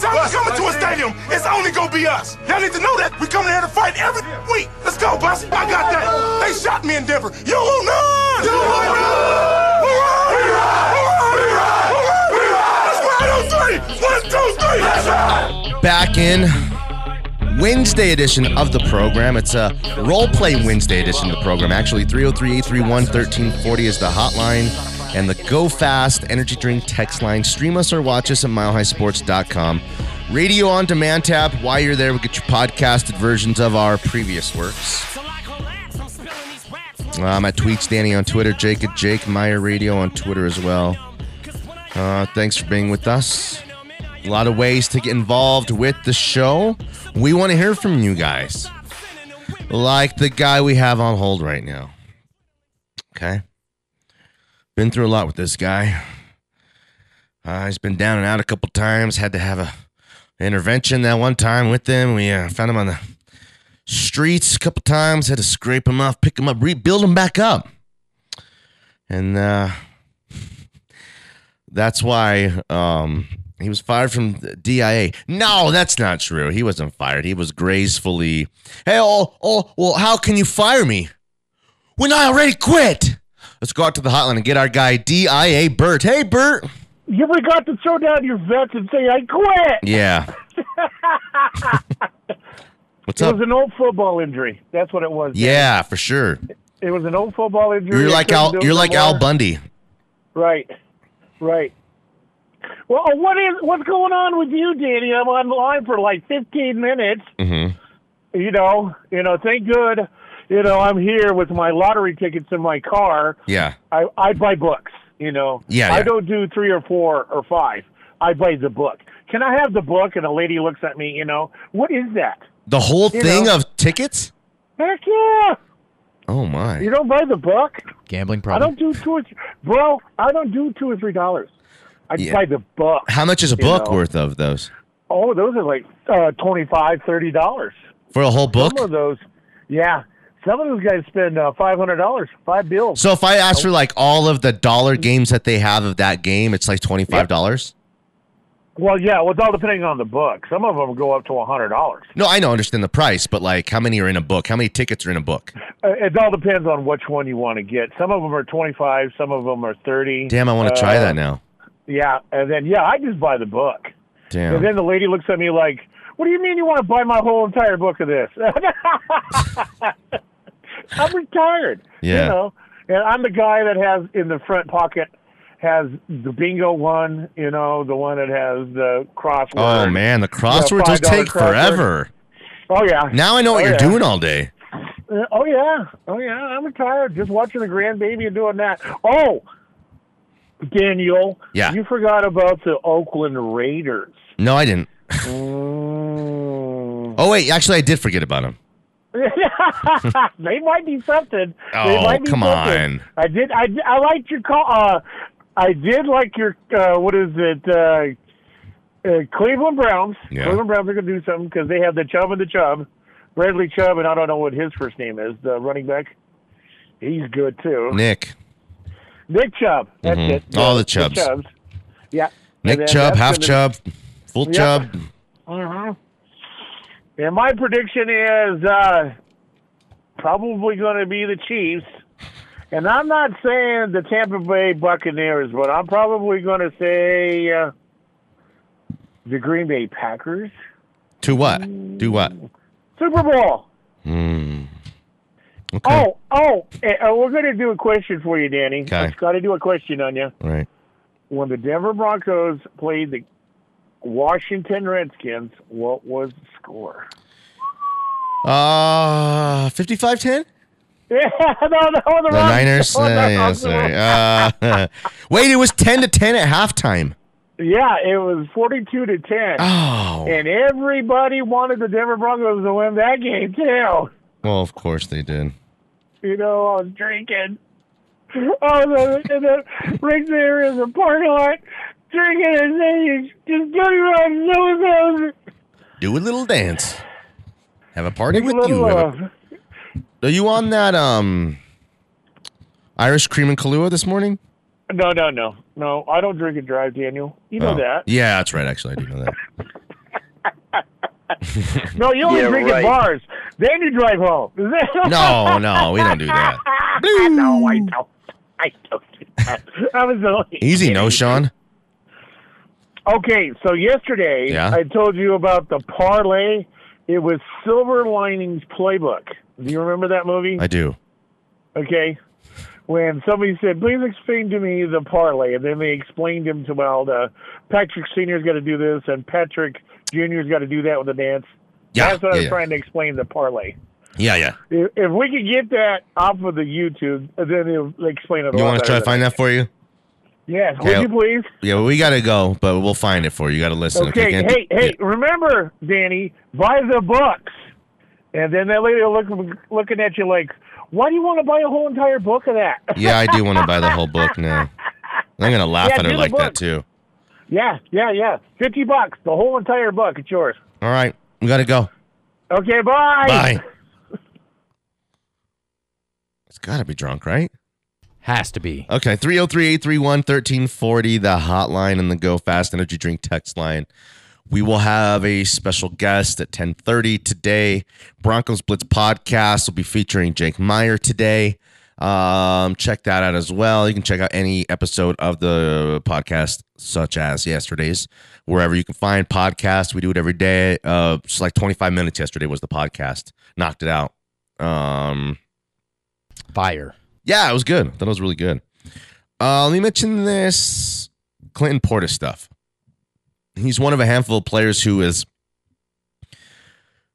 be. Every time we come into a stadium, it's only gonna be us. Y'all need to know that. We come here to fight every week. Let's go, Bussy. I got that. They shot me in Denver. You will not. You will not. Let's ride on three. One, two, three. Let's ride. Back in Wednesday edition of the program. It's a role play Wednesday edition of the program. Actually, 303 831 1340 is the hotline and the Go Fast Energy Drink text line. Stream us or watch us at milehighsports.com. Radio on demand tab. While you're there, we get your podcasted versions of our previous works. I'm at Tweets Danny on Twitter, Jake at Jake Meyer Radio on Twitter as well. Uh, thanks for being with us. A lot of ways to get involved with the show. We want to hear from you guys. Like the guy we have on hold right now. Okay. Been through a lot with this guy. Uh, he's been down and out a couple times. Had to have a intervention that one time with him. We uh, found him on the streets a couple times. Had to scrape him off, pick him up, rebuild him back up. And uh, that's why um, he was fired from DIA. No, that's not true. He wasn't fired. He was gracefully, hey, oh, oh, well, how can you fire me when I already quit? Let's go out to the hotline and get our guy DIA Bert. Hey, Bert. You forgot to throw down your vets and say, I quit. Yeah. What's It up? was an old football injury. That's what it was. Yeah, for sure. It was an old football injury. You're like Al. You're like Al. Bundy. Right. Right. Well, what is what's going on with you, Danny? I'm online for like 15 minutes. Mm-hmm. You know, you know. Thank good. You know, I'm here with my lottery tickets in my car. Yeah. I I buy books. You know. Yeah, I yeah. don't do three or four or five. I buy the book. Can I have the book? And a lady looks at me. You know, what is that? The whole You thing know. of tickets. Heck yeah! Oh my. You don't buy the book. Gambling I problem. don't do two or three, bro. I don't do two or three dollars. I Yeah. buy the book. How much is a you book know. worth of those Oh, those are like uh, twenty five, thirty dollars. for a whole book? Some of those, yeah. Some of those guys spend uh, five hundred dollars, five bills. So if I ask for like all of the dollar games that they have of that game, it's like twenty five dollars. well, yeah, well, it's all depending on the book. Some of them go up to hundred dollars. No, I know, understand the price, but like, how many are in a book? How many tickets are in a book? Uh, It all depends on which one you want to get. Some of them are twenty five, some of them are thirty. Damn, I want to try Uh, that now. Yeah, and then yeah, I just buy the book. Damn. And then the lady looks at me like, "What do you mean you want to buy my whole entire book of this?" I'm retired. Yeah. You know, and I'm the guy that has in the front pocket has the bingo one. You know, the one that has the crossword. oh man, the crosswords those $5 take crossword. forever. Oh yeah. Now I know what Oh, you're yeah. doing all day. Uh, Oh yeah. Oh yeah. I'm retired. Just watching the grandbaby and doing that. Oh, Daniel. Yeah. You forgot about the Oakland Raiders. No, I didn't. Mm. Oh wait, actually, I did forget about him. they might be something. Oh, they might be come something. on. I did. I, I liked your call. Uh, I did like your. Uh, what is it? Uh, uh, Cleveland Browns. Yeah. Cleveland Browns are going to do something because they have the Chubb and the Chubb. Bradley Chubb, and I don't know what his first name is. The running back. He's good too. Nick, Nick Chubb. That's Mhm. it. All the The Chubbs. Chubbs. Yeah. Nick Chubb, half gonna- Chubb, full Yep. Chubb. hmm And my prediction is uh, probably going to be the Chiefs. And I'm not saying the Tampa Bay Buccaneers, but I'm probably going to say uh, the Green Bay Packers. To what? Do what? Super Bowl. Hmm. Okay. Oh, oh, eh, uh, we're going to do a question for you, Danny. Okay. I've got to do a question on you. Right. When the Denver Broncos played the Washington Redskins, what was the score? Uh, 55-10? Yeah, no, no, the, The Niners? Uh, yeah, sorry. Uh, wait, it was 10 to 10 at halftime. Yeah, it was forty-two to ten, Oh. and everybody wanted the Denver Broncos to win that game too. Well, of course they did. You know, I was drinking. Oh, the, and then right there in the parking lot, drinking and saying, "Just go around so Do a little dance. Have a party with little, you. Uh, a- Are you on that um Irish cream and Kahlua this morning? No, no, no, no. I don't drink and drive, Daniel. You know Oh. that. Yeah, that's right. Actually, I do know that. No, you only Yeah, drink right. at bars. Then you drive home. No, no, we don't do that. no, I don't. I don't. do that. I was only Easy, kidding. no, Sean. Okay, so yesterday Yeah. I told you about the parlay. It was Silver Linings Playbook. Do you remember that movie? I do. okay. When somebody said, "Please explain to me the parlay," and then they explained him to well, the Patrick Senior's got to do this, and Patrick Junior's got to do that with the dance. Yeah, That's what I was yeah. trying to explain the parlay. Yeah, yeah. If, if we could get that off of the YouTube, then it'll explain it. You want to try to find that for you? Yes, Okay. would you please? Yeah, well, we got to go, but we'll find it for you. You got to listen. Okay, Can't- hey, hey, remember, Danny, buy the books. And then that lady will look looking at you like, why do you want to buy a whole entire book of that? Yeah, I do want to buy the whole book now. I'm gonna laugh Yeah, at her like that too. yeah, yeah, yeah. 50 bucks, the whole entire book. It's yours. All right, we gotta go. Okay, bye. Bye. It's gotta be drunk, right? Has to be. Okay, 303-831-1340, the hotline and the Go Fast Energy Drink text line. We will have a special guest at 1030 today. Broncos Blitz podcast will be featuring Jake Meyer today. Um, check that out as well. You can check out any episode of the podcast, such as yesterday's, wherever you can find podcasts. We do it every day. Uh, just like 25 minutes yesterday was the podcast. Knocked it out. Um, Fire. Yeah, it was good. I thought it was really good. Uh, let me mention this Clinton Portis stuff. He's one of a handful of players who is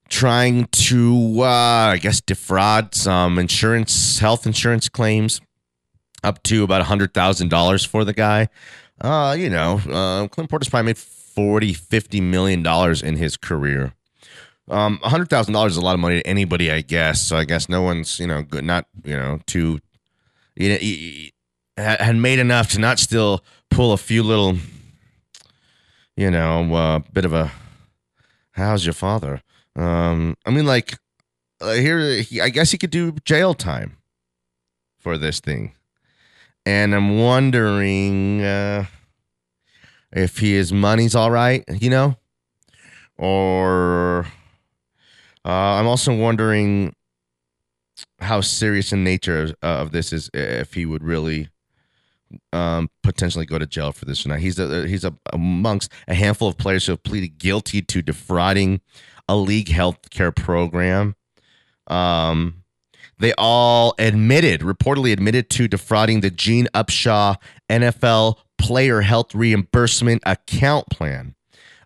trying to, uh, I guess, defraud some insurance, health insurance claims up to about $100,000 for the guy. Uh, you know, uh, Clinton Portis probably made 40, 50 million dollars in his career. Um, hundred thousand dollars is a lot of money to anybody, I guess. So I guess no one's, you know, good, not, you know, too, you know, he- he had made enough to not still pull a few little, you know, uh, bit of a, how's your father? Um, I mean, like, uh, here, he, I guess he could do jail time for this thing, and I'm wondering uh, if his money's all right, you know, or uh, I'm also wondering how serious in nature of this is if he would really um, potentially go to jail for this or not. He's a, he's a, amongst a handful of players who have pleaded guilty to defrauding a league health care program. Um, they all admitted, reportedly admitted to defrauding the Gene Upshaw NFL Player Health Reimbursement Account Plan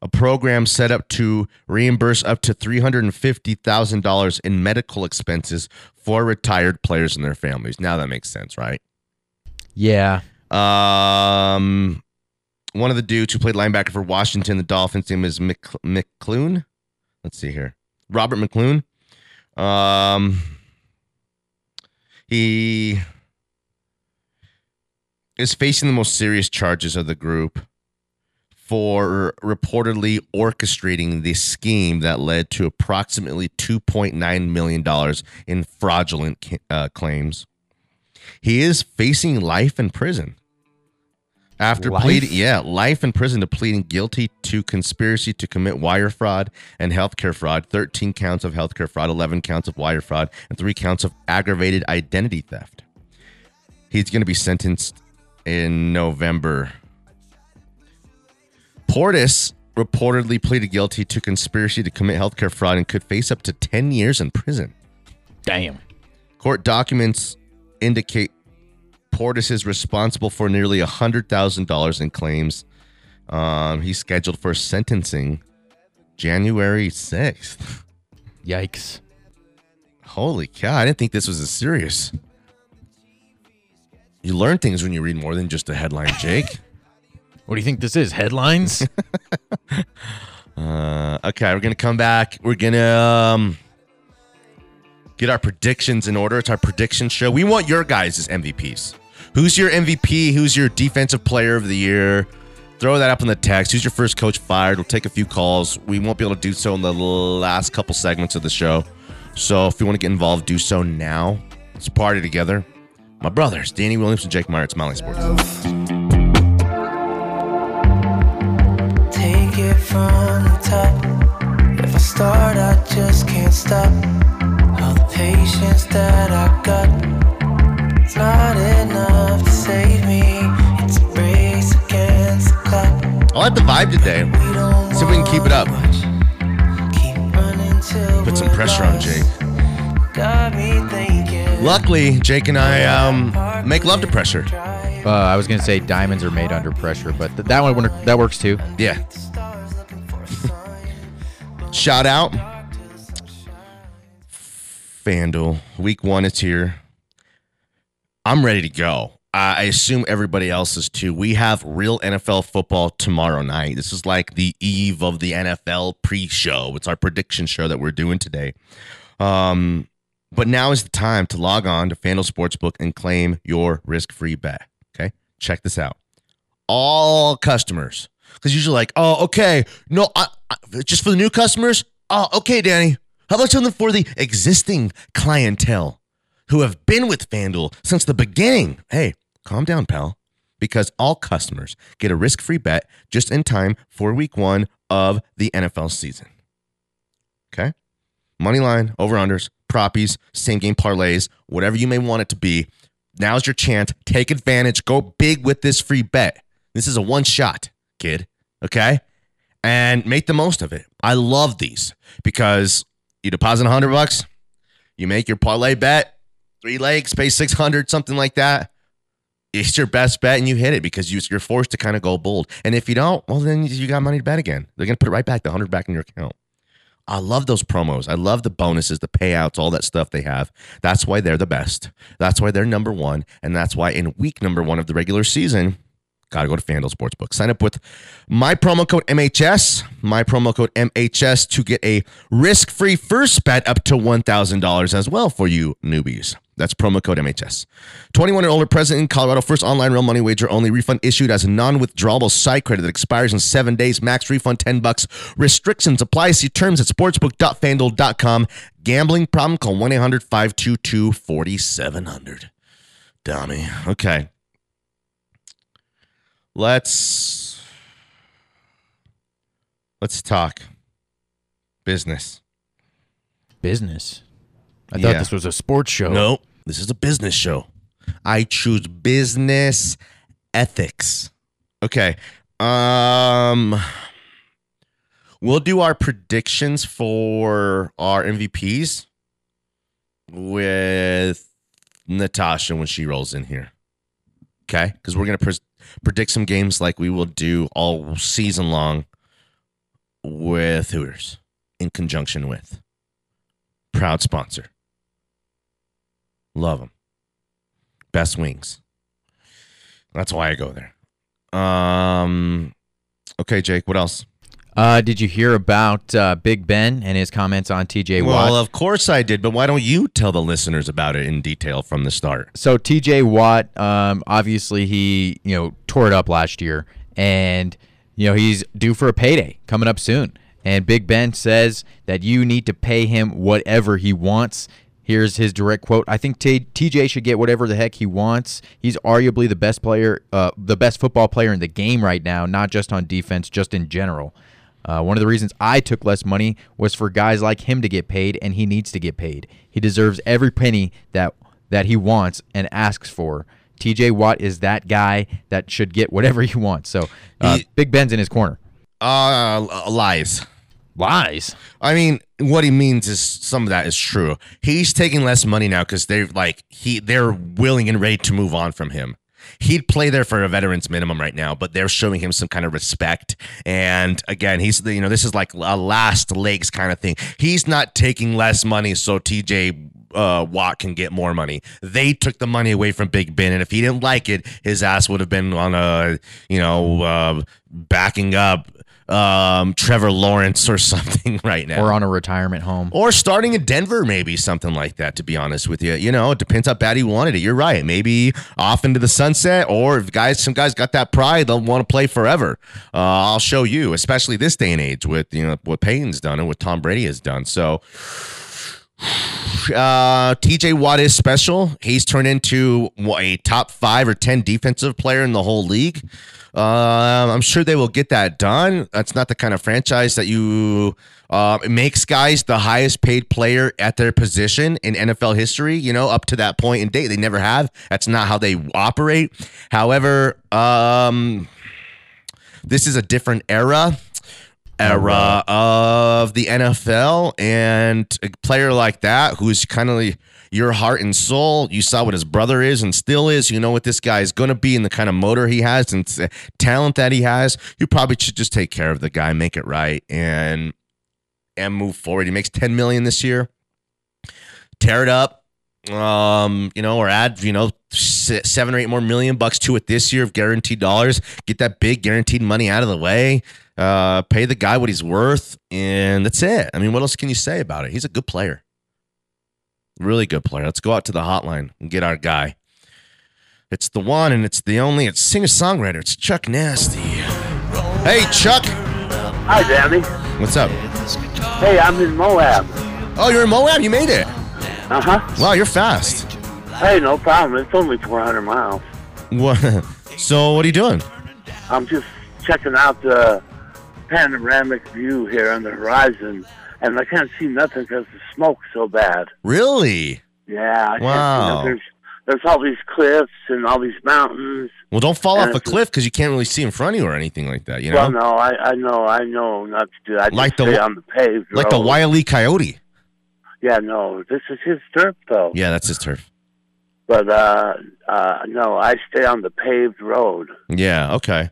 a program set up to reimburse up to $350,000 in medical expenses for retired players and their families. Now that makes sense, right? Yeah. Um, one of the dudes who played linebacker for Washington, the Dolphins, name is Mc, McCune. Let's see here. Robert McCune. Um, he is facing the most serious charges of the group for reportedly orchestrating the scheme that led to approximately $2.9 million in fraudulent uh, claims. He is facing life in prison. After Life? pleading, yeah, life in prison to pleading guilty to conspiracy to commit wire fraud and healthcare fraud, 13 counts of healthcare fraud, 11 counts of wire fraud, and three counts of aggravated identity theft. He's going to be sentenced in November. Portis reportedly pleaded guilty to conspiracy to commit healthcare fraud and could face up to 10 years in prison. Damn. Court documents indicate Portis is responsible for nearly $100,000 in claims. Um, he's scheduled for sentencing January 6th. Yikes. Holy cow, I didn't think this was as serious. You learn things when you read more than just a headline, Jake. What do you think this is? Headlines? Uh, okay, we're gonna come back. We're gonna um, get our predictions in order. It's our prediction show. We want your guys' as MVPs. Who's your MVP? Who's your defensive player of the year? Throw that up in the text. Who's your first coach fired? We'll take a few calls. We won't be able to do so in the last couple segments of the show. So if you want to get involved, do so now. Let's party together. My brothers, Danny Williams and Jake Meyer at Mile High Sports. From the top. If I start, I just can't stop. All the patience that I got, it's not enough to save me. It's a race against the clock. I like the vibe today. See if we can keep it up. want much. Keep running till Put some pressure on. Jake. Got me thinking. Luckily, Jake and I um, make love to pressure. Uh, I was gonna say diamonds are made under pressure, but th- that one that works too. Yeah. Shout out. FanDuel. Week one is here. I'm ready to go. I assume everybody else is too. We have real NFL football tomorrow night. This is like the eve of the NFL pre-show. It's our prediction show that we're doing today. Um, but now is the time to log on to FanDuel Sportsbook and claim your risk-free bet. Okay, check this out. All customers, because usually like, oh, okay, no, I, I, just for the new customers. Oh, okay, Danny. How about something for the existing clientele who have been with FanDuel since the beginning? Hey, calm down, pal. Because all customers get a risk free bet just in time for week one of the NFL season. Okay? Money line, over unders, proppies, same game parlays, whatever you may want it to be. Now's your chance. Take advantage. Go big with this free bet. This is a one shot, kid. Okay? And make the most of it. I love these because you deposit 100 bucks, you make your parlay bet, three legs, pay 600, something like that. It's your best bet and you hit it because you, you're forced to kind of go bold. And if you don't, well, then you got money to bet again. They're going to put it right back, the 100 back in your account. I love those promos. I love the bonuses, the payouts, all that stuff they have. That's why they're the best. That's why they're number one. And that's why in week number one of the regular season, got to go to FanDuel Sportsbook. Sign up with my promo code MHS, my promo code MHS to get a risk free first bet up to $1,000 as well for you newbies. That's promo code MHS. 21 and older, present in Colorado. First online real money wager only. Refund issued as a non-withdrawable site credit that expires in seven days. Max refund 10 bucks. Restrictions apply. See terms at sportsbook.fanduel.com. Gambling problem? Call 1-800-522-4700. Dummy. Okay. Let's let's talk business. Business. I thought Yeah. this was a sports show. No, this is a business show. I choose business ethics. Okay. Um we'll do our predictions for our MVPs with Natasha when she rolls in here. Okay? Cuz we're going to pre- predict some games like we will do all season long with Hooters in conjunction with proud sponsor Love them. Best wings. That's why I go there. Um. Okay, Jake. What else? Uh, did you hear about uh, Big Ben and his comments on TJ Watt? Well, of course I did, but why don't you tell the listeners about it in detail from the start? so TJ Watt, um, obviously he you know tore it up last year, and you know he's due for a payday coming up soon. And Big Ben says that you need to pay him whatever he wants. Here's his direct quote: "I think T- TJ should get whatever the heck he wants. He's arguably the best player, uh, the best football player in the game right now, not just on defense, just in general." Uh, one of the reasons I took less money was for guys like him to get paid, and he needs to get paid. He deserves every penny that that he wants and asks for. TJ Watt is that guy that should get whatever he wants. So uh, He- Big Ben's in his corner. Uh, lies. Lies. I mean, what he means is some of that is true. He's taking less money now because they're like he they're willing and ready to move on from him. He'd play there for a veterans minimum right now, but they're showing him some kind of respect. And again, he's you know this is like a last legs kind of thing. He's not taking less money so TJ uh, Watt can get more money. They took the money away from Big Ben, and if he didn't like it, his ass would have been on a you know uh, backing up um, Trevor Lawrence or something right now Or on a retirement home. or starting in Denver, maybe something like that. To be honest with you, you know, it depends how bad he wanted it. You're right. Maybe off into the sunset, or if guys, some guys got that pride, they'll want to play forever. Uh, I'll show you, especially this day and age with you know what Peyton's done and what Tom Brady has done. So. Uh, TJ Watt is special. He's turned into a top five or 10 defensive player in the whole league. Um, I'm sure they will get that done. That's not the kind of franchise that you uh, makes guys the highest paid player at their position in NFL history. You know, up to that point in date, they never have. That's not how they operate. However, um, this is a different era era of the NFL and a player like that who's kind of like your heart and soul. You saw what his brother is and still is. You know what this guy is going to be and the kind of motor he has and talent that he has. You probably should just take care of the guy, make it right, and and move forward. He makes 10 million this year. Tear it up. Um, you know, or add, you know, seven or eight more million bucks to it this year of guaranteed dollars. Get that big guaranteed money out of the way. Uh, pay the guy what he's worth, and that's it. I mean, what else can you say about it? He's a good player. Really good player. Let's go out to the hotline and get our guy. It's the one and it's the only. It's singer songwriter. It's Chuck Nasty. Hey, Chuck. Hi, Danny. What's up? Hey, I'm in Moab. Oh, you're in Moab. You made it. Uh huh. Wow, you're fast. Hey, no problem. It's only 400 miles. What? So, what are you doing? I'm just checking out the panoramic view here on the horizon, and I can't see nothing because the smoke's so bad. Really? Yeah. I Wow. There's, there's all these cliffs and all these mountains. Well, don't fall off a cliff because you can't really see in front of you or anything like that. You know, Well, no, I, I know, I know not to do that. I just Like the stay on the paved like the road. wily coyote. Yeah, no, this is his turf, though. Yeah, that's his turf. But uh, uh, no, I stay on the paved road. Yeah. Okay.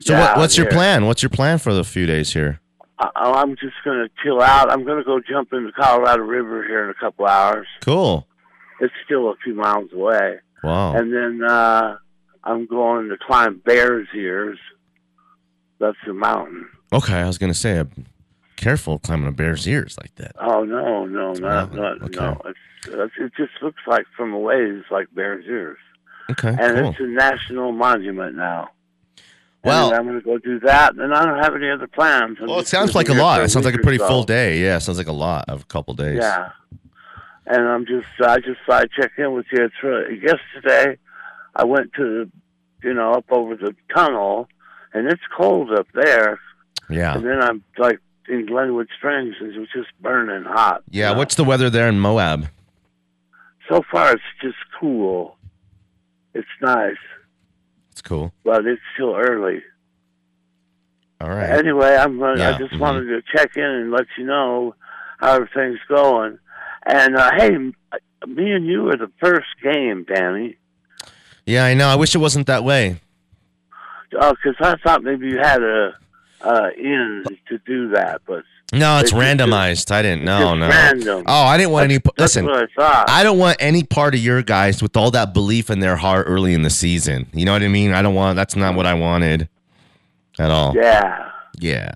So, Yeah, what, what's your here. plan? What's your plan for the few days here? I, I'm just gonna chill out. I'm gonna go jump in the Colorado River here in a couple hours. Cool. It's still a few miles away, Wow. and then uh, I'm going to climb Bears Ears. That's the mountain. Okay, I was gonna say, uh, careful climbing a bear's ears like that. Oh no, no, not, not okay. no. It's it just looks like from a ways like Bears Ears, Okay, and cool. it's a national monument now. Well- I'm going to go do that, and I don't have any other plans. I'm Well, it sounds like a lot. It sounds like a pretty full day. Yeah, it sounds like a lot of a couple days. Yeah. And I'm just, I just I'd check in with you. It's really, yesterday, I went to, you know, up over the tunnel, and it's cold up there. Yeah. And then I'm like in Glenwood Springs, and it was just burning hot. you Yeah. know. What's the weather there in Moab? So far, it's just cool. It's nice, It's cool. but it's still early. All right. Anyway, I'm. Gonna, Yeah, I just mhm. wanted to check in and let you know how everything's going. And uh, hey, me and you are the first game, Danny. Yeah, I know. I wish it wasn't that way. Oh, because I thought maybe you had a uh, in to do that, but No, it's It's just- randomized. I didn't. No, just no. random. Oh, I didn't want any. that's Listen, what I. I don't want any part of your guys with all that belief in their heart early in the season. You know what I mean? I don't want. That's not what I wanted at all. yeah, Yeah.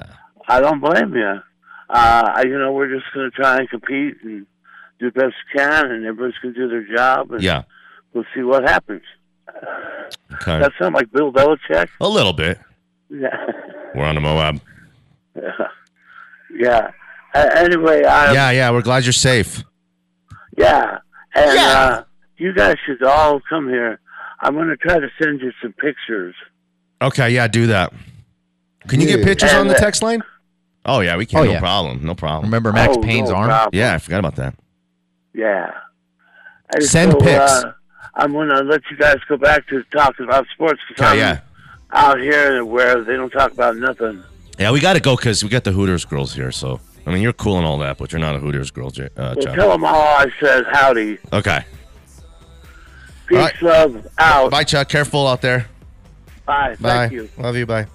I don't blame you. Uh, I- you know, we're just going to try and compete and do the best we can, and everybody's going to do their job, and Yeah. we'll see what happens. Okay. That sound like Bill Belichick? a little bit. Yeah, We're on the Moab. yeah. Uh, anyway, I, Yeah, yeah. We're glad you're safe. Yeah. And Yeah. Uh, you guys should all come here. I'm going to try to send you some pictures. Okay, yeah, do that. Can you get Yeah. pictures on the uh, text line? Oh yeah, we can. Oh, no yeah. problem. No problem. Remember Max Oh, Payne's no arm? problem. Yeah, I forgot about that. Yeah. And Send so, pics. Uh, I'm going to let you guys go back to talking about sports because Okay, I'm yeah. out here where they don't talk about nothing. Yeah, we got to go because we got the Hooters girls here. So I mean, you're cool and all that, but you're not a Hooters girl, J- uh, Well, Chuck. tell them all I said howdy. Okay. Peace, All right. love, out. Bye, Chuck. Careful out there. Bye. Bye. Thank you. Love you. Bye.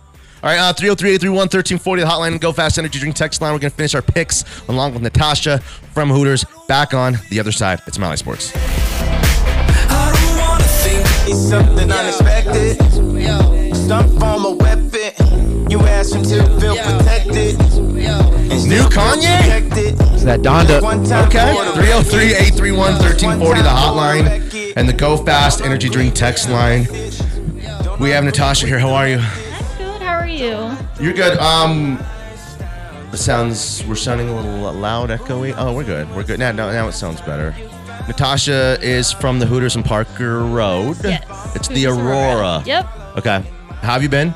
All right, uh, 303 831 1340, the hotline and Go Fast Energy Drink text line. We're going to finish our picks along with Natasha from Hooters back on the other side. It's Mile High Sports. I don't wanna think it's something unexpected. Some form of weapon. You ask him to feel protected. And New still Kanye? protected. Is that Donda? One time Okay. for the 303 record. 831 1340, the hotline and the Go Fast Energy Drink text line. We have Natasha here. How are you? I'm good. How are you? You're good. Um, It sounds we're sounding a little loud, echoey. Oh, we're good. We're good. Now, now, now it sounds better. Natasha is from the Hooters and Parker Road. Yes. It's the Hooters Aurora. Yep. Okay. How have you been?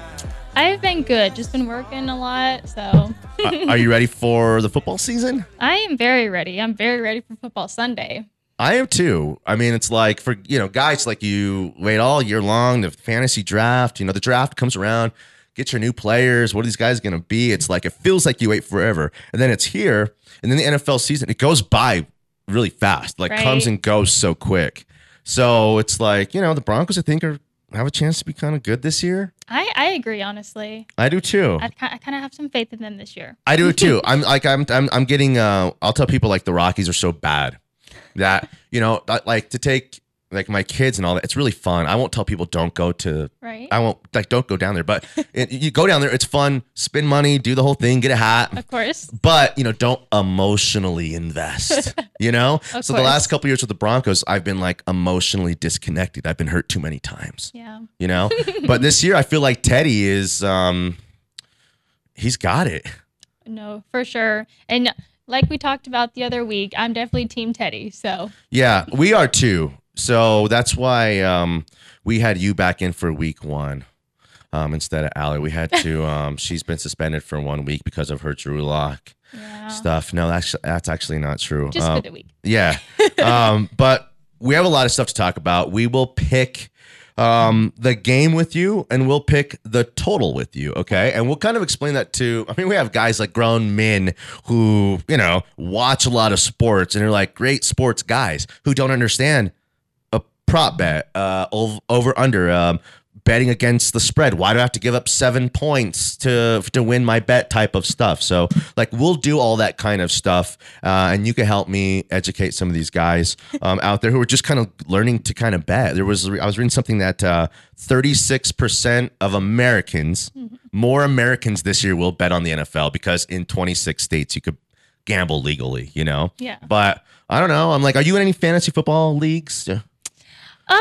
I've been good. Just been working a lot, so Uh, are you ready for the football season? I am very ready. I'm very ready for football Sunday. I am too. I mean, it's like for you know, guys like you wait all year long. The fantasy draft, you know, the draft comes around, get your new players. What are these guys going to be? It's like it feels like you wait forever, and then it's here, and then the NFL season it goes by really fast. Like Right. comes and goes so quick. So it's like you know, the Broncos I think are have a chance to be kind of good this year. I, I agree, honestly. I do too. I, I kind of have some faith in them this year. I do too. I'm like I'm I'm I'm getting uh I'll tell people like the Rockies are so bad that you know like to take like my kids and all that. It's really fun. I won't tell people don't go to Right. I won't like don't go down there, but it, you go down there. It's fun. Spend money, do the whole thing, get a hat. Of course. But you know, don't emotionally invest. You know. Of so the last couple years with the Broncos, I've been like emotionally disconnected. I've been hurt too many times. Yeah. You know. but this year, I feel like Teddy is um he's got it. No, for sure. And like we talked about the other week, I'm definitely Team Teddy. So Yeah, we are too. So that's why um, we had you back in for week one um, instead of Allie. We had to. Um, she's been suspended for one week because of her Drew Lock yeah. stuff. No, that's that's actually not true. Just Um, for the week. yeah, um, but we have a lot of stuff to talk about. We will pick um, the game with you, and we'll pick the total with you. Okay, and we'll kind of explain that to. I mean, we have guys like grown men who you know watch a lot of sports and are like great sports guys who don't understand prop bet, uh, ov- over under, um, betting against the spread. Why do I have to give up seven points to to win my bet? Type of stuff. So like we'll do all that kind of stuff, uh, and you can help me educate some of these guys um, out there who are just kind of learning to kind of bet. There was I was reading something that thirty six percent of Americans, more Americans this year will bet on the NFL because in twenty six states you could gamble legally. You know. Yeah. But I don't know. I'm like, are you in any fantasy football leagues? Um,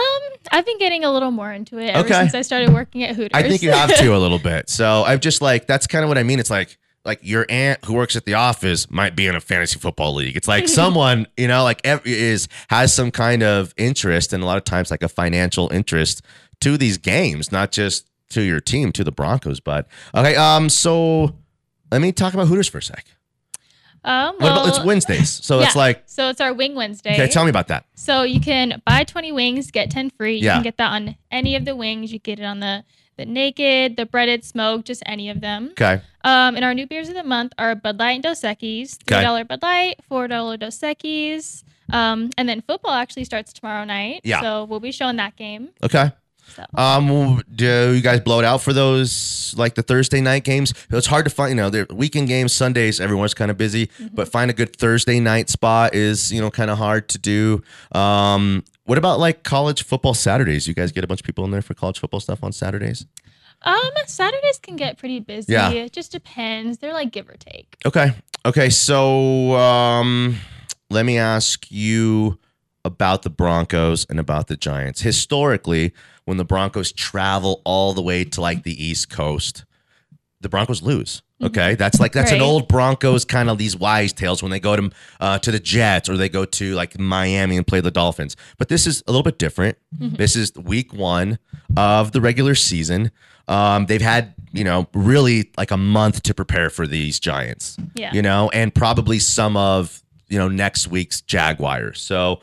I've been getting a little more into it ever Okay. since I started working at Hooters. I think you have to a little bit. So I've just like that's kind of what I mean. It's like like your aunt who works at the office might be in a fantasy football league. It's like someone you know like ev- is has some kind of interest and a lot of times like a financial interest to these games, not just to your team, to the Broncos. But okay, um, so let me talk about Hooters for a sec. Um, What about it's Wednesdays? So it's like so it's our Wing Wednesday. okay, tell me about that. So you can buy 20 wings, get 10 free. You Yeah. can get that on any of the wings. You get it on the the naked, the breaded, smoked, just any of them. Okay, Um, and our new beers of the month are Bud Light and Dos Equis. Three dollar Bud Light, four dollar Dos Equis. Um, and then football actually starts tomorrow night. Yeah. So we'll be showing that game. okay. So Um, do you guys blow it out for those like the Thursday night games? It's hard to find. You know, the weekend games, Sundays, everyone's kind of busy, but find a good Thursday night spot is you know kind of hard to do. Um, what about like college football Saturdays? You guys get a bunch of people in there for college football stuff on Saturdays? um, Saturdays can get pretty busy. Yeah. It just depends. They're like give or take. Okay, okay. So um, let me ask you about the Broncos and about the Giants. Historically, when the Broncos travel all the way to like the East Coast, the Broncos lose. Okay, that's like that's an old Broncos kind of these wise tales when they go to uh, to the Jets or they go to like Miami and play the Dolphins. But this is a little bit different. This is week one of the regular season. Um, they've had you know really like a month to prepare for these Giants. Yeah. you know, and probably some of you know next week's Jaguars. So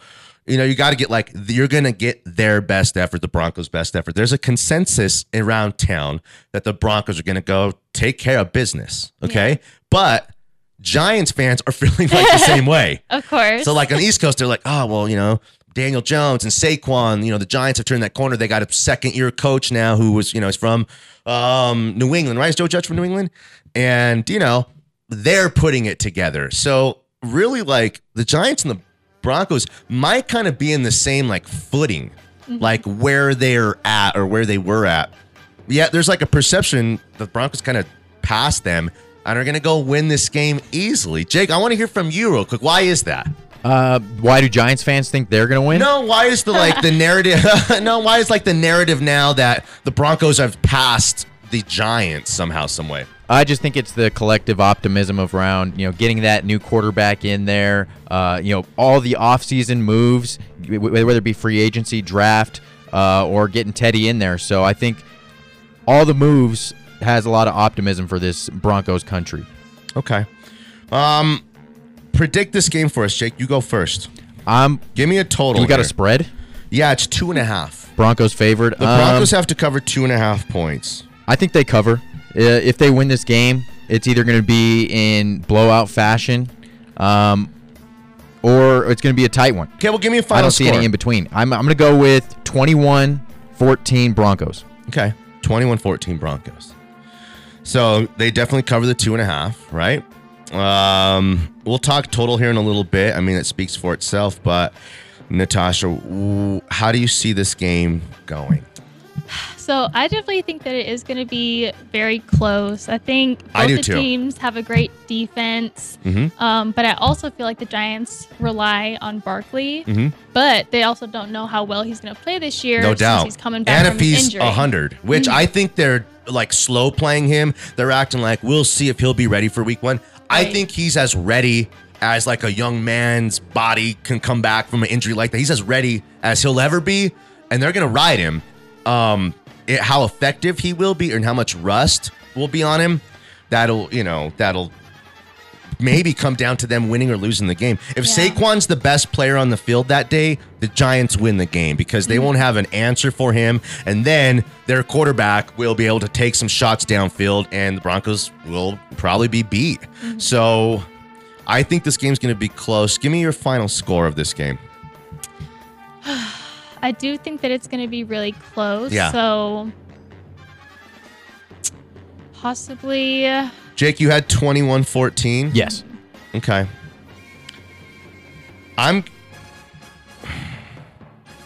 you know, you got to get like you're going to get their best effort, the Broncos' best effort. There's a consensus around town that the Broncos are going to go take care of business. Okay, but Giants fans are feeling like the same way. Of course. So like on the East Coast, they're like, oh well, you know, Daniel Jones and Saquon. You know, the Giants have turned that corner. They got a second year coach now who was, you know, is from um, New England, right? Is Joe Judge from New England? And you know, they're putting it together. So really, like the Giants and the Broncos might kind of be in the same like footing, like where they're at or where they were at. Yeah, there's like a perception that the Broncos kind of passed them and are going to go win this game easily. Jake, I want to hear from you real quick. Why is that? Uh, why do Giants fans think they're gonna win? No, why is the like the narrative? no, why is like the narrative now that the Broncos have passed the Giants somehow, some way? I just think it's the collective optimism of round, you know, getting that new quarterback in there, uh, you know, all the offseason moves, whether it be free agency, draft, uh, or getting Teddy in there. So I think all the moves has a lot of optimism for this Broncos country. Okay. Um, predict this game for us, Jake. You go first. Um, Give me a total. we got a spread. Yeah, it's two and a half. Broncos favored. The Um, Broncos have to cover two and a half points. I think they cover. Uh, if they win this game, it's either going to be in blowout fashion, um, or it's going to be a tight one. Okay, well, give me a final I don't see score. any in between. I'm, I'm going to go with 21-14 Broncos. Okay, 21-14 Broncos. So they definitely cover the two and a half, right? Um, we'll talk total here in a little bit. I mean, it speaks for itself. But Natasha, how do you see this game going? So I definitely think that it is going to be very close. I think both I the too. teams have a great defense, Mhm. um, but I also feel like the Giants rely on Barkley. Mhm. But they also don't know how well he's going to play this year. No doubt. he's coming back and from if he's injury. Mm-hmm. 100, which I think they're like slow playing him, they're acting like we'll see if he'll be ready for week one. I think he's as ready as like a young man's body can come back from an injury like that. He's as ready as he'll ever be, and they're gonna ride him. Um, it, how effective he will be and how much rust will be on him, that'll you know that'll maybe come down to them winning or losing the game. If Yeah. Saquon's the best player on the field that day, the Giants win the game because they mm-hmm. won't have an answer for him. And then their quarterback will be able to take some shots downfield, and the Broncos will probably be beat. Mm-hmm. So I think this game's going to be close. Give me your final score of this game. I do think that it's going to be really close. Yeah. So possibly. Uh, Jake, you had 21 14. Yes. Okay. I'm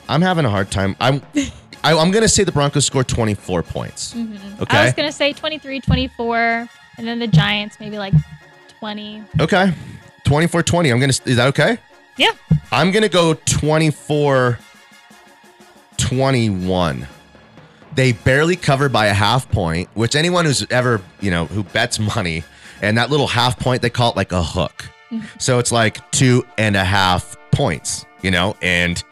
I'm having a hard time. I'm I, I'm gonna say the Broncos score 24 points. Mm-hmm. Okay. I was going to say 23 24, and then the Giants maybe like 20. Okay. 24 20. I'm gonna is that okay? Yeah. I'm gonna go 24 21. They barely cover by a half point, which anyone who's ever, you know, who bets money and that little half point, they call it like a hook. Mm-hmm. So it's like two and a half points, you know, and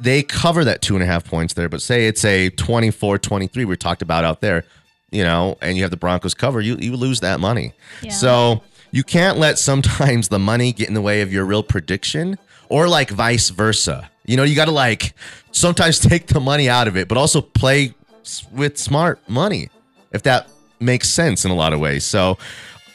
they cover that two and a half points there. But say it's a 24 23, we talked about out there, you know, and you have the Broncos cover, you, you lose that money. Yeah. So you can't let sometimes the money get in the way of your real prediction or like vice versa. You know, you got to like sometimes take the money out of it, but also play with smart money, if that makes sense in a lot of ways. So,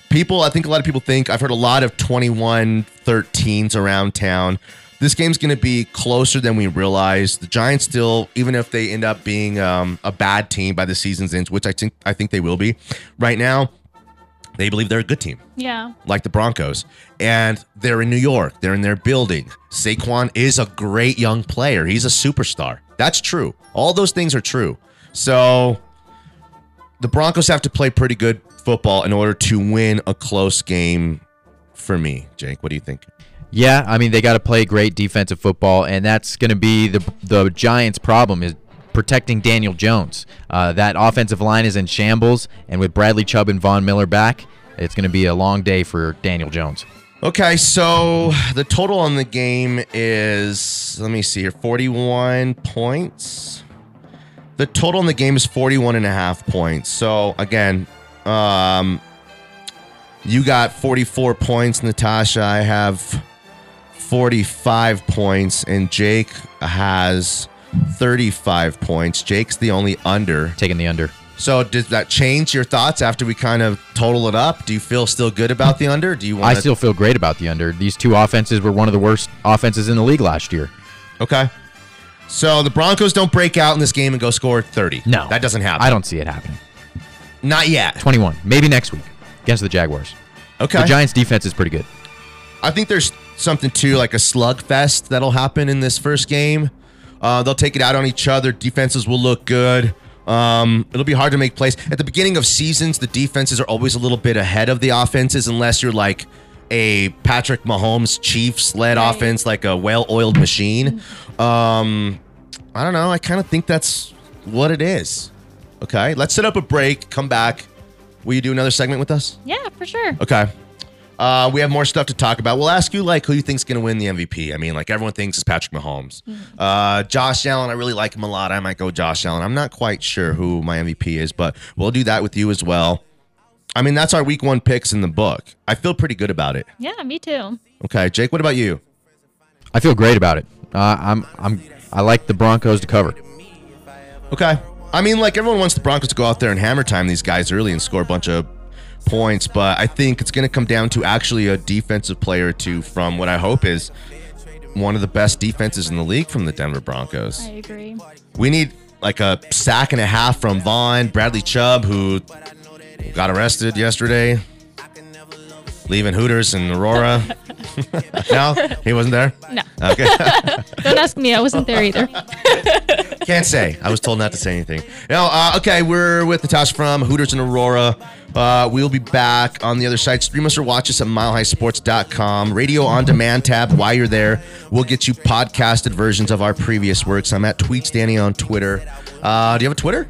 people, I think a lot of people think, I've heard a lot of 21 13s around town. This game's going to be closer than we realize. The Giants still, even if they end up being um, a bad team by the season's end, which I think I think they will be, right now, they believe they're a good team Yeah. like the Broncos. And they're in New York. They're in their building. Saquon is a great young player. He's a superstar. That's true. All those things are true. So the Broncos have to play pretty good football in order to win a close game for me. Jake, what do you think? Yeah, I mean they got to play great defensive football, and that's going to be the the Giants' problem is protecting Daniel Jones. Uh, that offensive line is in shambles, and with Bradley Chubb and Von Miller back, it's going to be a long day for Daniel Jones. Okay, so the total on the game is let me see here 41 points. The total in the game is 41 and a half points. So again, um you got 44 points, Natasha. I have 45 points and Jake has 35 points. Jake's the only under. Taking the under. So did that change your thoughts after we kind of total it up? Do you feel still good about the under? Do you want I still feel great about the under. These two offenses were one of the worst offenses in the league last year. Okay. So the Broncos don't break out in this game and go score 30. No, That doesn't happen. I don't see it happening. Not yet. 21, maybe next week against the Jaguars. Okay. The Giants' defense is pretty good. I think there's something to like a slugfest that'll happen in this first game. Uh, they'll take it out on each other. Defenses will look good. Um, it'll be hard to make plays. At the beginning of seasons, the defenses are always a little bit ahead of the offenses unless you're like a Patrick Mahomes Chiefs led Right. offense, like a well oiled machine. Um, I don't know. I kind of think that's what it is. Okay, let's set up a break, come back, Will you do another segment with us? Yeah, for sure. Okay. Uh, we have more stuff to talk about. We'll ask you like who you think's going to win the MVP. I mean, like everyone thinks it's Patrick Mahomes. Uh, Josh Allen, I really like him a lot. I might go Josh Allen. I'm not quite sure who my MVP is, but we'll do that with you as well. I mean, that's our week one picks in the book. I feel pretty good about it. Yeah, me too. Okay, Jake, what about you? I feel great about it. Uh, I'm I'm I like the Broncos to cover. Okay. I mean, like everyone wants the Broncos to go out there and hammer time these guys early and score a bunch of points, but I think it's going to come down to actually a defensive player or two from what I hope is one of the best defenses in the league from the Denver Broncos. I agree. We need like a sack and a half from Von, Bradley Chubb, who got arrested yesterday, leaving Hooters and Aurora. no, he wasn't there. No, Okay. don't ask me. I wasn't there either. Can't say. I was told not to say anything. No, uh, okay, we're with Natasha from Hooters and Aurora. Uh, we'll be back on the other side. Stream us or watch us at milehighsports.com. Radio on demand tab. While you're there, we'll get you podcasted versions of our previous works. I'm at Tweets Danny on Twitter. Uh, do you have a Twitter?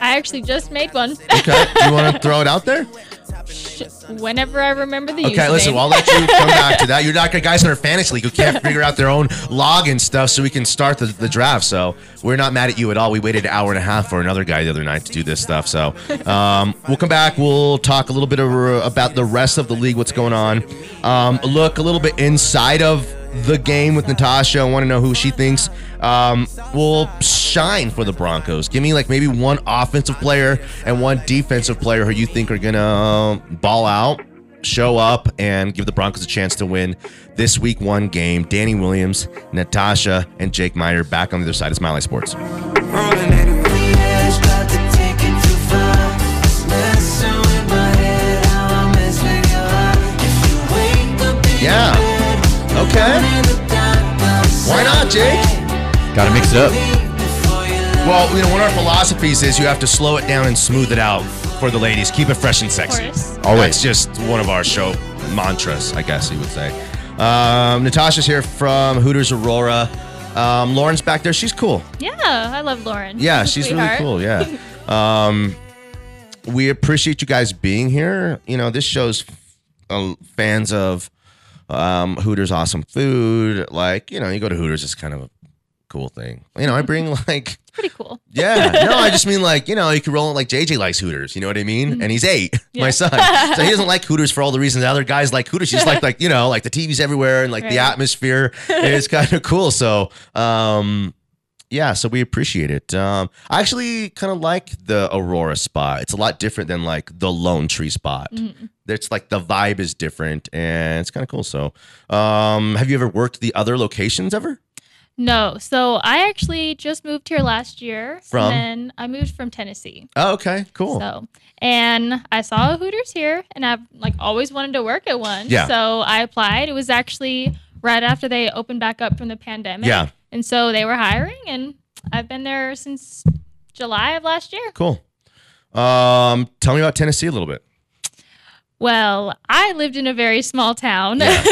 I actually just made one. Okay. do you want to throw it out there? Whenever I remember the Okay, listen, well, I'll let you come back to that. You're not guys in our fantasy league who can't figure out their own login stuff so we can start the, the draft. So we're not mad at you at all. We waited an hour and a half for another guy the other night to do this stuff. So um, we'll come back. We'll talk a little bit of, about the rest of the league, what's going on. Um, look a little bit inside of the game with Natasha. I want to know who she thinks um, will shine for the Broncos. Give me like maybe one offensive player and one defensive player who you think are gonna uh, ball out, show up, and give the Broncos a chance to win this week one game. Danny Williams, Natasha, and Jake Meyer back on the other side of Mile High Sports. Not, Jake? Got to mix it up. Well, you know, one of our philosophies is you have to slow it down and smooth it out for the ladies. Keep it fresh and sexy. course. Always. That's just one of our show mantras, I guess you would say. Um, Natasha's here from Hooters Aurora. Um, Lauren's back there. She's cool. Yeah, I love Lauren. Yeah, a she's really sweetheart. cool. Yeah. um, we appreciate you guys being here. You know, this show's uh, fans of um, Hooters awesome food. Like, you know, you go to Hooters, it's kind of a cool thing. You know, I bring like it's Pretty cool. yeah, no, I just mean like you know you could roll it like JJ likes Hooters. You know what I mean? And he's eight, my Mm-hmm. Son, so he doesn't like Hooters for all the reasons the other guys like Hooters. He's like like you know like the TV's everywhere and like the atmosphere is kind of cool. So um, yeah, so we appreciate it. Um, I actually kind of like the Aurora spot. It's a lot different than like the Lone Tree spot. Mm-hmm. It's like the vibe is different and it's kind of cool. So, um, have you ever worked the other locations ever? No, so I actually just moved here last year. From? And I moved from Tennessee. Oh, okay, cool. So, and I saw a Hooters here, and I've like always wanted to work at one. Yeah. So I applied. It was actually right after they opened back up from the pandemic. Yeah. And so they were hiring, and I've been there since July of last year. Cool. Um, tell me about Tennessee a little bit. Well, I lived in a very small town. Yeah.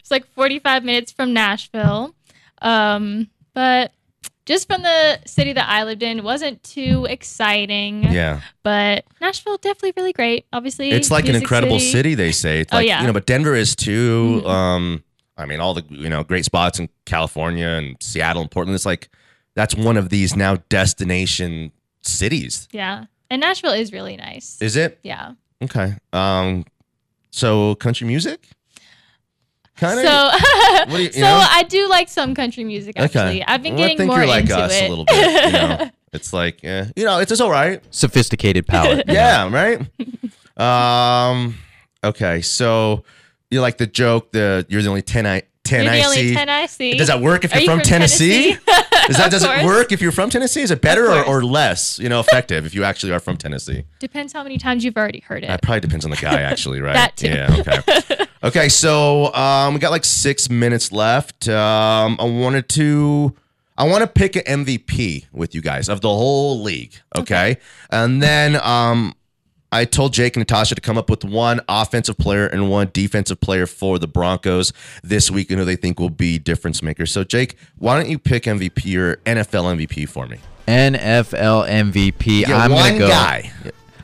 it's like 45 minutes from Nashville. Um, but just from the city that I lived in, wasn't too exciting. Yeah, But Nashville definitely really great. Obviously, it's like an incredible city. They say. It's Oh, yeah. you know, but Denver is too. Mhm. Um, I mean, all the you know great spots in California and Seattle and Portland. It's like that's one of these now destination cities. Yeah. And Nashville is really nice. Is it yeah. okay? Um, so country music, kind of. So, do you- you so know? I do like some country music. Actually, I've been Well, I getting think more you're like into us it a little bit. You know? it's like, eh, you know, it's just all right. Sophisticated palate. Yeah, right. um. Okay, so you like the joke? The you're the only ten I ten You're I the only see. ten I see. Does that work if Are you're you from, Tennessee? Is that does it work if you're from Tennessee? Is it better or, or less? You know, effective if you actually are from Tennessee. Depends how many times you've already heard it. That probably depends on the guy, actually, right? That too. Yeah. Okay. okay. So um, we got like six minutes left. Um, I wanted to. I want to pick an MVP with you guys of the whole league. Okay. And then um, I told Jake and Natasha to come up with one offensive player and one defensive player for the Broncos this week and who they think will be difference makers. So, Jake, why don't you pick MVP or NFL MVP for me? NFL MVP. Yeah, I'm gonna go. guy.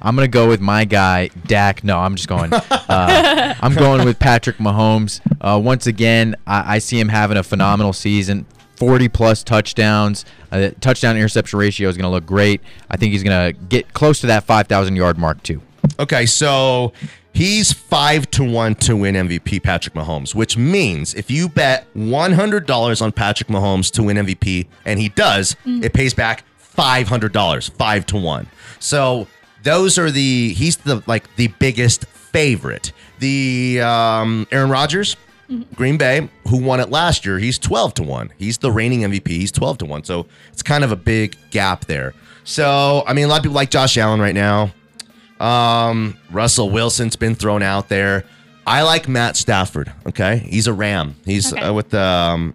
I'm gonna go with my guy Dak. No, I'm just going. Uh, I'm going with Patrick Mahomes. Uh, once again, I, I see him having a phenomenal season. 40 plus touchdowns. Uh, touchdown interception ratio is going to look great. I think he's going to get close to that 5,000 yard mark too. Okay, so he's five to one to win MVP, Patrick Mahomes, which means if you bet one hundred dollars on Patrick Mahomes to win MVP, and he does, it pays back five hundred dollars, five to one. So those are the he's the like the biggest favorite. The um, Aaron Rodgers. Green Bay, who won it last year, he's 12 to 1. He's the reigning MVP. He's 12 to 1. So it's kind of a big gap there. So, I mean, a lot of people like Josh Allen right now. Um, Russell Wilson's been thrown out there. I like Matt Stafford. Okay, he's a Ram. He's Okay. uh, with the um,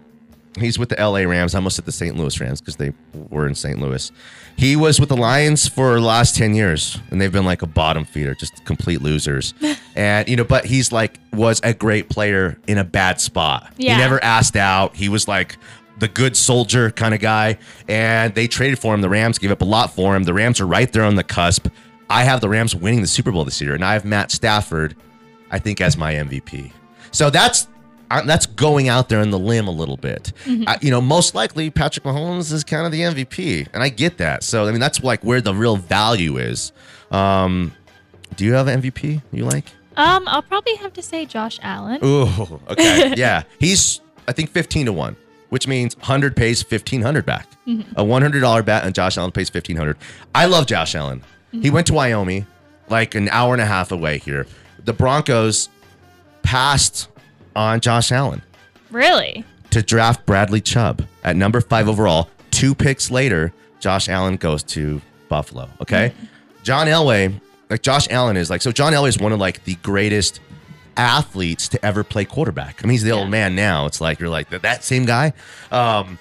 he's with the L.A. Rams. I almost said the St. Louis Rams because they were in St. Louis. He was with the Lions for the last ten years, and they've been like a bottom feeder, just complete losers. and you know, but he's like was a great player in a bad spot. Yeah. He never asked out. He was like the good soldier kind of guy. And they traded for him. The Rams gave up a lot for him. The Rams are right there on the cusp. I have the Rams winning the Super Bowl this year, and I have Matt Stafford, I think, as my MVP. So that's I- that's going out there in the limb a little bit. I- you know, most likely Patrick Mahomes is kind of the MVP, and I get that. So I mean, that's like where the real value is. Um, do you have an MVP you like? Um, I'll probably have to say Josh Allen. Ooh, okay. yeah. He's, I think, 15 to 1, which means 100 pays 1500 back. A $100 bet and Josh Allen pays 1500 I love Josh Allen. He went to Wyoming, like an hour and a half away here. The Broncos passed on Josh Allen Really? to draft Bradley Chubb at number five overall. Two picks later, Josh Allen goes to Buffalo. Okay. John Elway, like Josh Allen is like, so John Elway is one of like the greatest athletes to ever play quarterback. I mean, he's the old man now. It's like, you're like, that, that same guy. Um,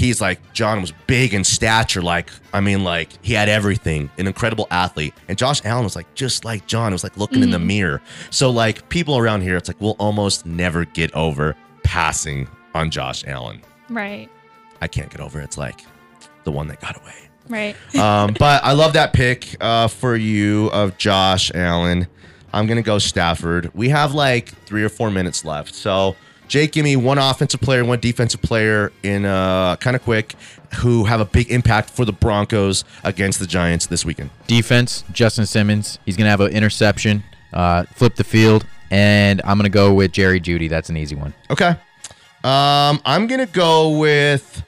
he's like, John was big in stature. Like, I mean, like he had everything, an incredible athlete. And Josh Allen was like, just like John, it was like looking in the mirror. So like people around here, it's like, we'll almost never get over passing on Josh Allen. Right. I can't get over it. It's like the one that got away. Right. Um, but I love that pick uh, for you of Josh Allen. I'm gonna go Stafford. We have like three or four minutes left, so Jake, give me one offensive player, one defensive player in uh, kind of quick who have a big impact for the Broncos against the Giants this weekend. Defense, Justin Simmons. He's going to have an interception, uh, flip the field, and I'm going to go with Jerry Jeudy. That's an easy one. Okay. Um, I'm gonna go with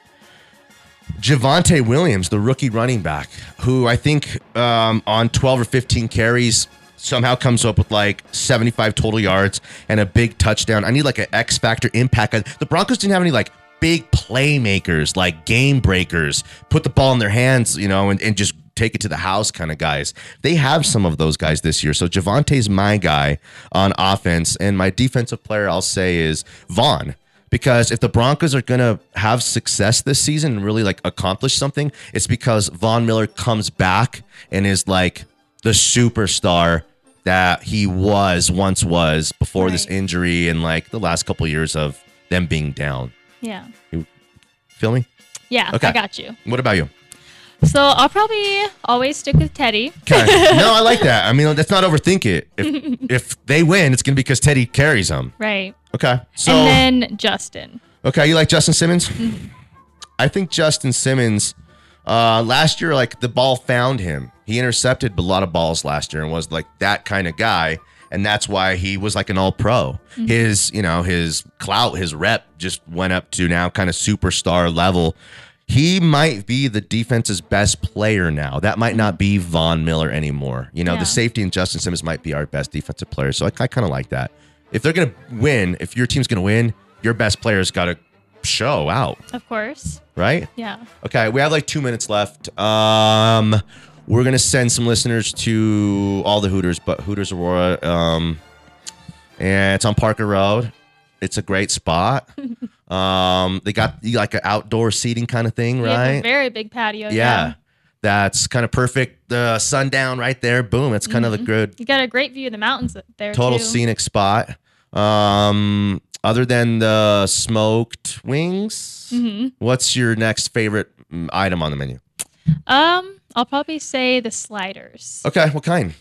Javonte Williams, the rookie running back, who I think um, on 12 or 15 carries somehow comes up with like 75 total yards and a big touchdown. I need like an X factor impact. The Broncos didn't have any like big playmakers, like game breakers, put the ball in their hands, you know, and, and just take it to the house kind of guys. They have some of those guys this year. So Javonte's my guy on offense. And my defensive player, I'll say, is Von because if the Broncos are going to have success this season and really like accomplish something, it's because Von Miller comes back and is like the superstar that he was once was before this injury and like the last couple years of them being down. Yeah. You Feel me? Yeah. Okay. I got you. What about you? So I'll probably always stick with Teddy. Okay. no, I like that. I mean, let's not overthink it. If if they win, it's going to be because Teddy carries them. Right. Okay. So and then Justin. Okay, you like Justin Simmons? Mm-hmm. I think Justin Simmons uh last year like the ball found him. He intercepted a lot of balls last year and was like that kind of guy and that's why he was like an all pro. His, you know, his clout, his rep just went up to now kind of superstar level. He might be the defense's best player now. That might not be Von Miller anymore. You know, Yeah. the safety and Justin Simmons might be our best defensive player. So I, I kind of like that. If they're going to win, if your team's going to win, your best player's got to show out, Of course. right? Yeah. Okay, we have like two minutes left. Um, we're gonna send some listeners to all the Hooters, but Hooters Aurora, um, and it's on Parker Road. It's a great spot. um, they got like an outdoor seating kind of thing, We have a right? very big patio. yeah, that's kind of perfect. The sundown right there, boom. It's kind of a good You got a great view of the mountains there total too. scenic spot. Um, other than the smoked wings, Mm-hmm. what's your next favorite mm, item on the menu? Um, I'll probably say the sliders. Okay, what kind?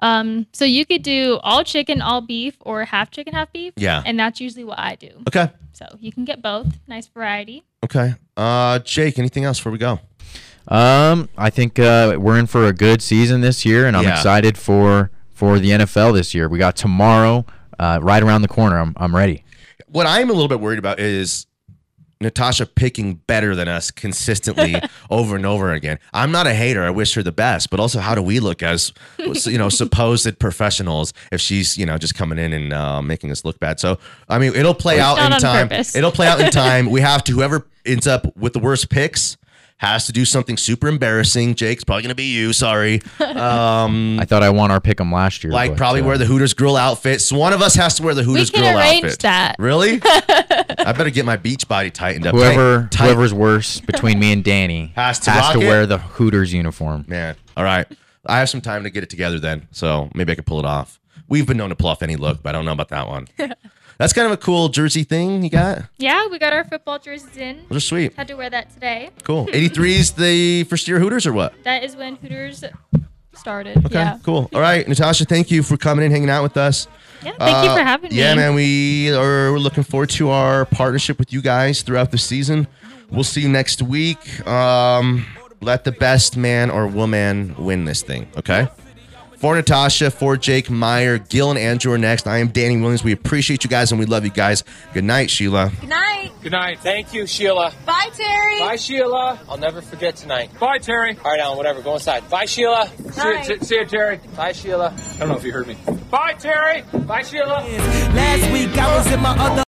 Um, so you could do all chicken, all beef, or half chicken, half beef. Yeah. And that's usually what I do. Okay, So you can get both. Nice variety. okay. Uh, Jake, anything else before we go? Um, I think uh, we're in for a good season this year, and I'm Yeah. excited for for the NFL this year. We got tomorrow, uh, right around the corner. I'm I'm ready. What I'm a little bit worried about is Natasha picking better than us consistently over and over again. I'm not a hater. I wish her the best, but also how do we look as you know supposed professionals if she's you know just coming in and uh, making us look bad? So I mean, it'll play It's out in time. purpose. It'll play out in time. We have to whoever ends up with the worst picks has to do something super embarrassing. Jake's probably gonna be you. Sorry. Um, I thought I won our pick 'em last year. like but, probably uh, wear the Hooters Grill outfit. So one of us has to wear the Hooters can Grill arrange outfit. that. Really? I better get my beach body tightened up. whoever Tight- tight- whoever's worse between me and Danny Has to rock it? wear the Hooters uniform. man. All right, I have some time to get it together then, so maybe I could pull it off. We've been known to pull off any look, but I don't know about that one. That's kind of a cool jersey thing you got. Yeah, we got our football jerseys in. Those are sweet. Had to wear that today. Cool. 83 is the first year Hooters or what? That is when Hooters started. Okay, Yeah. cool. All right, Natasha, thank you for coming in, hanging out with us. Yeah. Thank you Uh, for having me. Yeah, man, we are we're looking forward to our partnership with you guys throughout the season. We'll see you next week. Um, let the best man or woman win this thing, okay? For Natasha, for Jake Meyer, Gil and Andrew are next. I am Danny Williams. We appreciate you guys and we love you guys. Good night, Sheila. Good night. Good night. Thank you, Sheila. Bye, Terry. Bye, Sheila. I'll never forget tonight. Bye, Terry. All right, Alan, whatever. Go inside. Bye, Sheila. Night. See, see, see you, Terry. Bye, Sheila. I don't know if you heard me. Bye, Terry. Bye, Sheila. Last week I was in my other